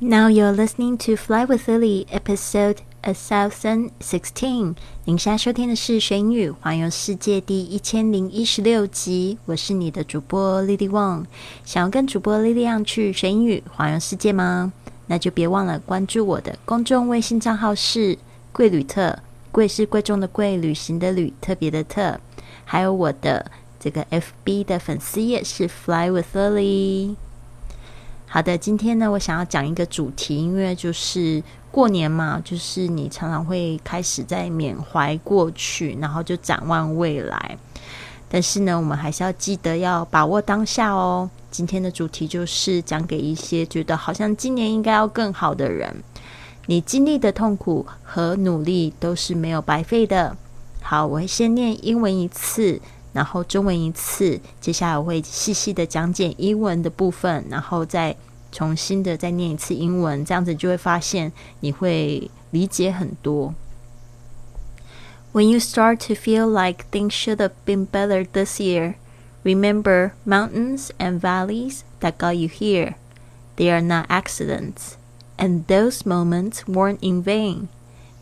Now you're listening to Fly with Lily, episode a thousand sixteen。您现在收听的是《学英语环游世界》第一千零一十六集。我是你的主播 Lily Wang。想要跟主播 Lily 一样去学英语环游世界吗？那就别忘了关注我的公众微信账号是“贵旅特”，贵是贵重的贵，旅行的旅，特别的特。还有我的这个 FB 的粉丝页是 Fly with Lily。好的，今天呢，我想要讲一个主题，因为就是过年嘛，就是你常常会开始在缅怀过去，然后就展望未来。但是呢，我们还是要记得要把握当下哦。今天的主题就是讲给一些觉得好像今年应该要更好的人，你经历的痛苦和努力都是没有白费的。好，我会先念英文一次。然后中文一次，接下来我会细细的讲解英文的部分，然后再重新的再念一次英文，这样子就会发现你会理解很多。When you start to feel like things should have been better this year, remember mountains and valleys that got you here. They are not accidents, and those moments weren't in vain.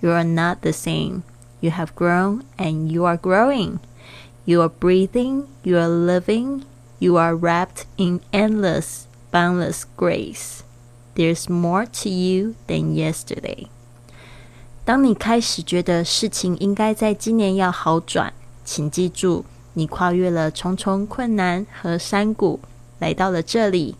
You are not the same. You have grown and you are growing. You are breathing, you are living, you are wrapped in endless, boundless grace. There's more to you than yesterday. 当你开始觉得事情应该在今年要好转，请记住，你跨越了重重困难和山谷，来到了这里。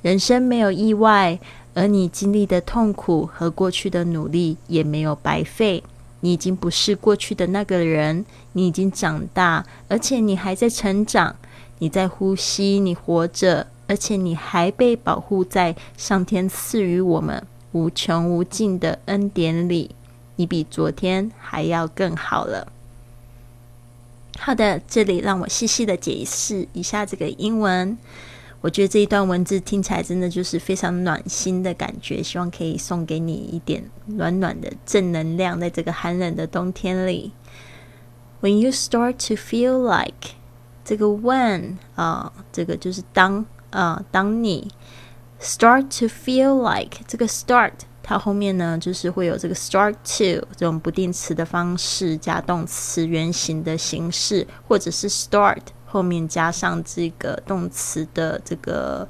人生没有意外，而你经历的痛苦和过去的努力也没有白费。 你已经不是过去的那个人，你已经长大，而且你还在成长。你在呼吸，你活着，而且你还被保护在上天赐予我们无穷无尽的恩典里。你比昨天还要更好了。好的，这里让我细细的解释一下这个英文。我觉得这一段文字听起来真的就是非常暖心的感觉，希望可以送给你一点暖暖的正能量，在这个寒冷的冬天里。When you start to feel like 这个 when 啊，这个就是当啊，当你 start to feel like 这个 start，它后面呢就是会有这个 start to 这种不定词的方式加动词原形的形式，或者是 start。后面加上这个动词的这个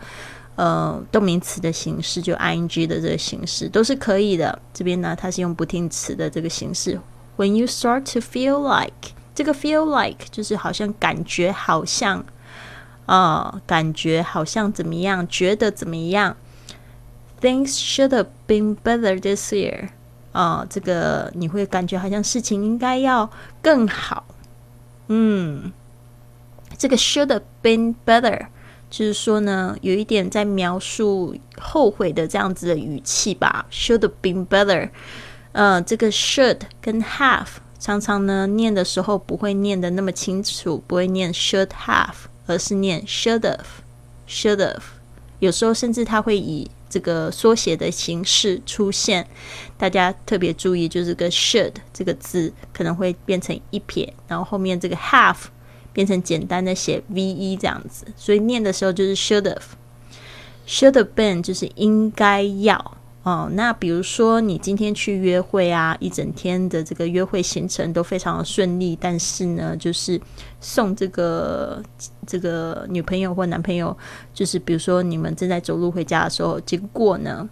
呃动名词的形式，就 ing 的这个形式都是可以的。这边呢，它是用不定词的这个形式。When you start to feel like，这个 feel like 就是好像感觉好像啊，感觉好像怎么样，觉得怎么样。Things should have been better this year。啊，这个你会感觉好像事情应该要更好。嗯。这个 should have been better，就是说呢，有一点在描述后悔的这样子的语气吧。should have been better，呃，这个 should 跟 have 常常呢念的时候不会念的那么清楚，不会念 should have，而是念 should have，should have。有时候甚至它会以这个缩写的形式出现，大家特别注意，就是个 should 这个字可能会变成一撇，然后后面这个 have。变成简单的写 v e 这样子，所以念的时候就是 should have，should have been 就是应该要哦。那比如说你今天去约会啊，一整天的这个约会行程都非常的顺利，但是呢，就是送这个这个女朋友或男朋友，就是比如说你们正在走路回家的时候，结果呢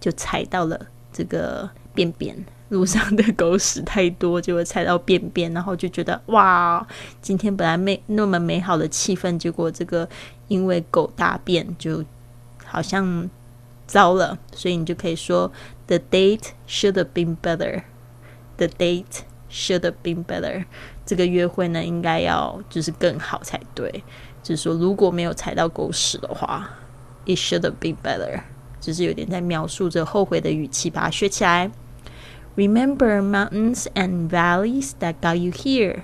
就踩到了这个便便。路上的狗屎太多，就会踩到便便，然后就觉得哇，今天本来没那么美好的气氛，结果这个因为狗大便就好像糟了，所以你就可以说 The date should have been better. The date should have been better. 这个约会呢，应该要就是更好才对。就是说，如果没有踩到狗屎的话，It should have been better. 就是有点在描述着后悔的语气，把它学起来。Remember mountains and valleys that got you here.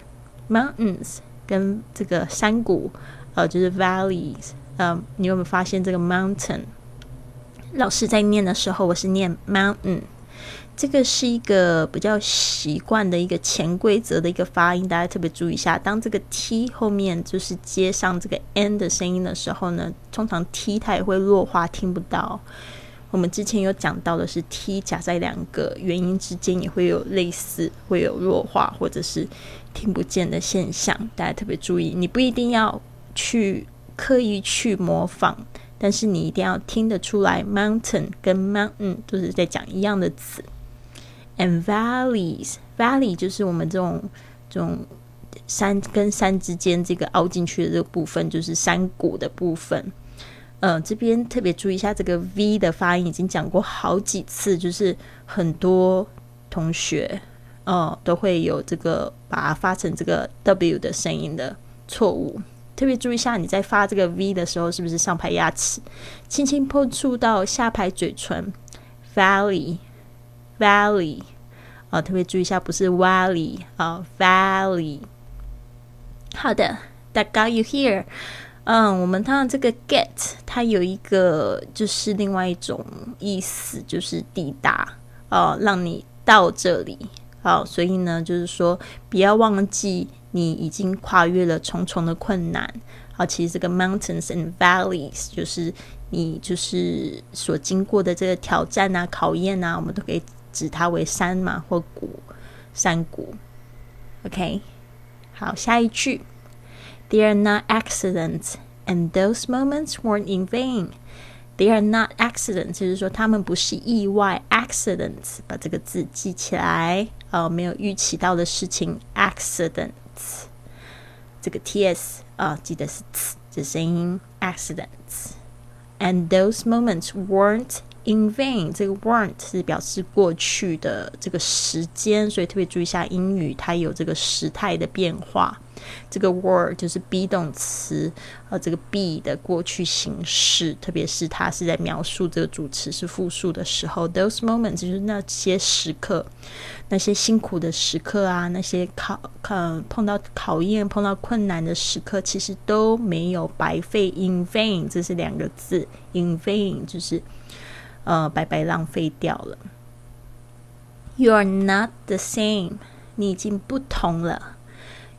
Mountains 跟这个山谷，呃，就是 valleys。呃，你有没有发现这个 mountain？老师在念的时候，我是念 mountain。这个是一个比较习惯的一个潜规则的一个发音，大家特别注意一下。当这个 t 后面就是接上这个 n 的声音的时候呢，通常 t 它也会弱化，听不到。我们之前有讲到的是 t 夹在两个元音之间，也会有类似会有弱化或者是听不见的现象，大家特别注意。你不一定要去刻意去模仿，但是你一定要听得出来，mountain 跟 mountain 都是在讲一样的词。And valleys，valley 就是我们这种这种山跟山之间这个凹进去的这个部分，就是山谷的部分。嗯，这边特别注意一下这个 V 的发音，已经讲过好几次，就是很多同学，哦，都会有这个把它发成这个 W 的声音的错误。特别注意一下，你在发这个 V 的时候，是不是上排牙齿轻轻碰触到下排嘴唇？Valley，Valley，啊，特别注意一下，不是 Valley 啊，Valley。好的，That got you here。嗯，我们看到这个 get，它有一个就是另外一种意思，就是抵达哦，让你到这里好，所以呢，就是说不要忘记你已经跨越了重重的困难好，其实这个 mountains and valleys 就是你就是所经过的这个挑战啊、考验啊，我们都可以指它为山嘛或谷山谷。OK，好，下一句。They are not accidents, and those moments weren't in vain. They are not accidents，就是说他们不是意外。Accidents，把这个字记起来。呃，没有预期到的事情。Accidents，这个 ts 啊，记得是 t 的声音。Accidents, and those moments weren't In vain，这个 weren't 是表示过去的这个时间，所以特别注意一下英语，它有这个时态的变化。 这个 were 就是 be 动词，呃，这个 be 的过去形式，特别是它是在描述这个主词是复数的时候。Those moments 就是那些时刻，那些辛苦的时刻啊，那些考考碰到考验、碰到困难的时刻，其实都没有白费。In vain 这是两个字，in vain 就是。呃，白白浪费掉了。You are not the same，你已经不同了。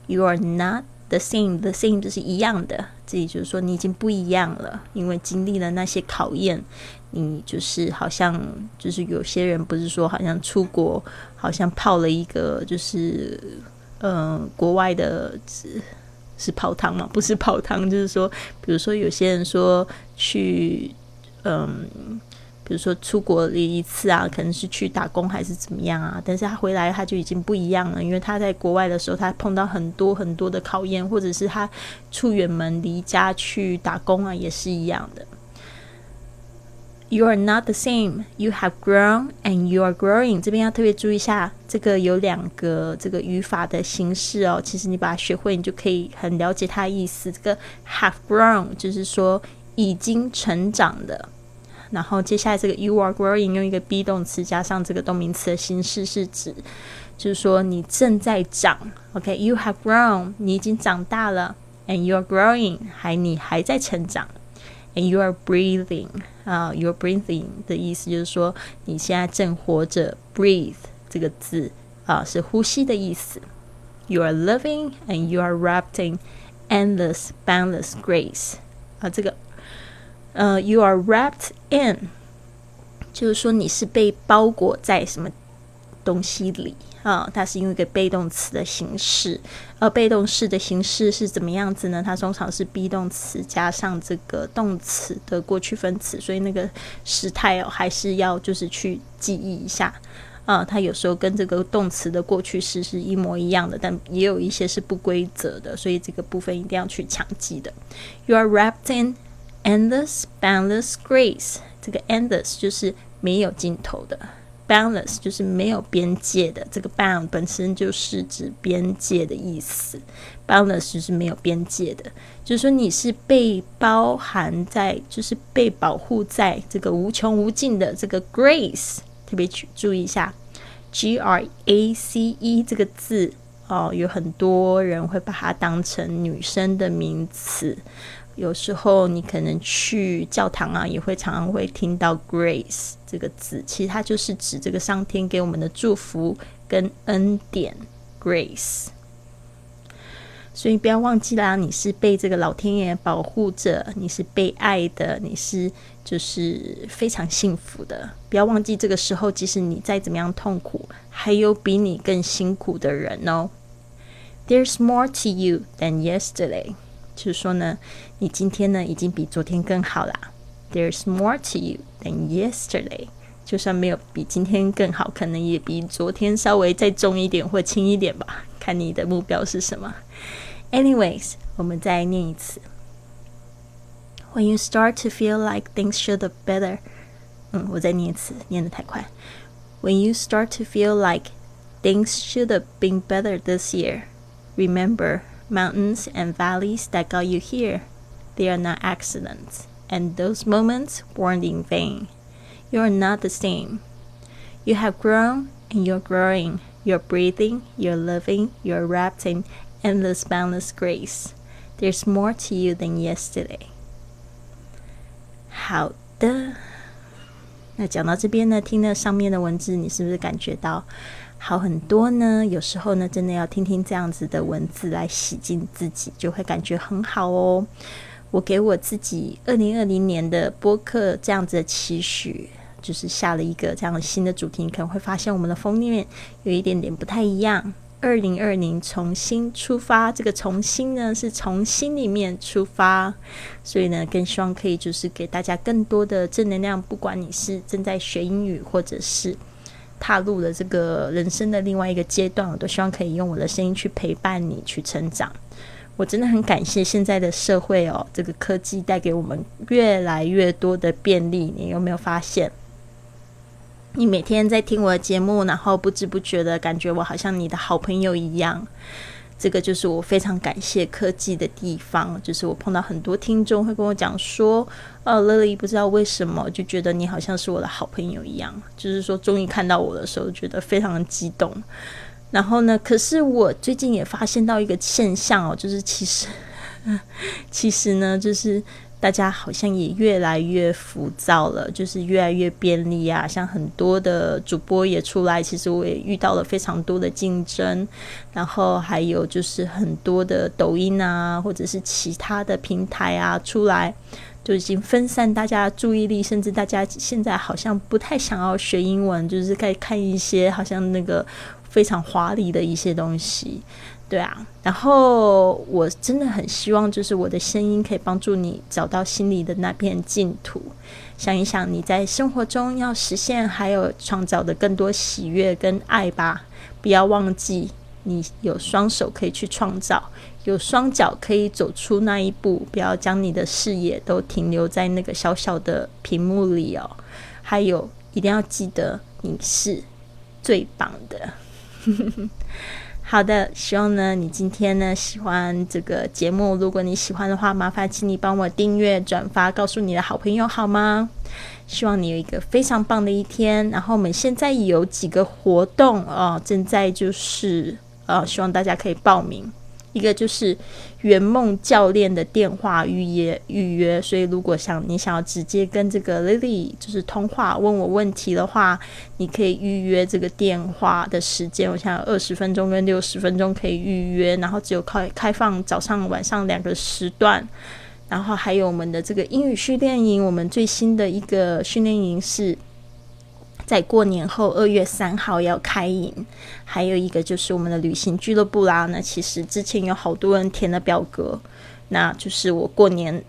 You are not the same，the same 就是一样的，这也就是说你已经不一样了，因为经历了那些考验，你就是好像就是有些人不是说好像出国，好像泡了一个就是嗯国外的是是泡汤嘛？不是泡汤，就是说，比如说有些人说去嗯。比如说出国了一次啊，可能是去打工还是怎么样啊？但是他回来他就已经不一样了，因为他在国外的时候，他碰到很多很多的考验，或者是他出远门离家去打工啊，也是一样的。You are not the same. You have grown and you are growing. 这边要特别注意一下，这个有两个这个语法的形式哦。其实你把它学会，你就可以很了解它的意思。这个 have grown 就是说已经成长的。然后接下来这个 you are growing 用一个 be 动词加上这个动名词的形式，是指就是说你正在长。OK，you have grown，你已经长大了，and you are growing，还你还在成长，and you are breathing，啊，you are breathing 的意思就是说你现在正活着，breathe 这个字啊是呼吸的意思。You are living and you are wrapped in endless, boundless grace，啊，这个。呃，you are wrapped in，就是说你是被包裹在什么东西里啊？它是用一个被动词的形式，而被动式的形式是怎么样子呢？它通常是 be 动词加上这个动词的过去分词，所以那个时态哦，还是要就是去记忆一下啊。它有时候跟这个动词的过去式是一模一样的，但也有一些是不规则的，所以这个部分一定要去强记的。You are wrapped in。Endless, boundless grace，这个 endless 就是没有尽头的，boundless 就是没有边界的。这个 bound 本身就是指边界的意思，boundless 就是没有边界的，就是说你是被包含在，就是被保护在这个无穷无尽的这个 grace。特别去注意一下，G R A C E 这个字哦，有很多人会把它当成女生的名词。有时候你可能去教堂啊，也会常常会听到 “grace” 这个字，其实它就是指这个上天给我们的祝福跟恩典。Grace。所以不要忘记啦，你是被这个老天爷保护着，你是被爱的，你是就是非常幸福的。不要忘记这个时候，即使你再怎么样痛苦，还有比你更辛苦的人哦。There's more to you than yesterday，就是说呢，你今天呢已经比昨天更好啦。There's more to you than yesterday，就算没有比今天更好，可能也比昨天稍微再重一点或轻一点吧，看你的目标是什么。Anyways，我们再念一次。When you start to feel like things should have better，嗯，我再念一次，念得太快。When you start to feel like things should have been better this year, remember mountains and valleys that got you here. They are not accidents, and those moments weren't in vain. You are not the same. You have grown and you're growing. You're breathing, you're living, you're wrapped in endless boundless grace. There's more to you than yesterday. 好的，那讲到这边呢，听了上面的文字，你是不是感觉到好很多呢？有时候呢，真的要听听这样子的文字来洗净自己，就会感觉很好哦。我给我自己二零二零年的播客这样子的期许，就是下了一个这样新的主题，你可能会发现我们的封面有一点点不太一样。二零二零重新出发，这个重新呢是从心里面出发，所以呢更希望可以就是给大家更多的正能量。不管你是正在学英语，或者是踏入了这个人生的另外一个阶段，我都希望可以用我的声音去陪伴你去成长。我真的很感谢现在的社会哦，这个科技带给我们越来越多的便利。你有没有发现？你每天在听我的节目，然后不知不觉的感觉我好像你的好朋友一样。这个就是我非常感谢科技的地方。就是我碰到很多听众会跟我讲说：“呃，Lily 不知道为什么就觉得你好像是我的好朋友一样。”就是说，终于看到我的时候，觉得非常的激动。然后呢，可是我最近也发现到一个现象哦，就是其实，其实呢，就是。大家好像也越来越浮躁了，就是越来越便利啊。像很多的主播也出来，其实我也遇到了非常多的竞争。然后还有就是很多的抖音啊，或者是其他的平台啊出来，就已经分散大家注意力，甚至大家现在好像不太想要学英文，就是在看一些好像那个非常华丽的一些东西。对啊，然后我真的很希望，就是我的声音可以帮助你找到心里的那片净土。想一想，你在生活中要实现还有创造的更多喜悦跟爱吧。不要忘记，你有双手可以去创造，有双脚可以走出那一步。不要将你的视野都停留在那个小小的屏幕里哦。还有，一定要记得，你是最棒的。好的，希望呢你今天呢喜欢这个节目。如果你喜欢的话，麻烦请你帮我订阅、转发，告诉你的好朋友好吗？希望你有一个非常棒的一天。然后我们现在有几个活动啊，正在就是呃，希望大家可以报名。一个就是圆梦教练的电话预约预约，所以如果想你想要直接跟这个 Lily 就是通话问我问题的话，你可以预约这个电话的时间。我想二十分钟跟六十分钟可以预约，然后只有开开放早上晚上两个时段，然后还有我们的这个英语训练营，我们最新的一个训练营是。在过年后二月三号要开营，还有一个就是我们的旅行俱乐部啦。那其实之前有好多人填了表格，那就是我过年。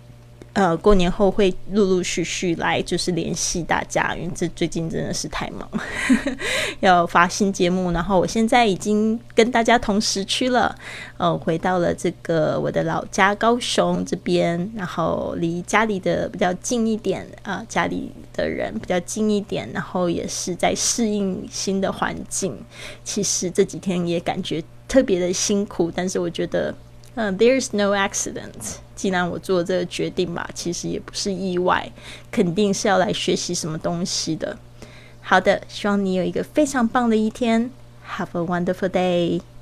呃，过年后会陆陆续续来，就是联系大家，因为这最近真的是太忙，要发新节目。然后我现在已经跟大家同时区了，呃，回到了这个我的老家高雄这边，然后离家里的比较近一点啊，家里的人比较近一点，然后也是在适应新的环境。其实这几天也感觉特别的辛苦，但是我觉得。嗯，There's no accident。既然我做这个决定吧，其实也不是意外，肯定是要来学习什么东西的。好的，希望你有一个非常棒的一天。Have a wonderful day。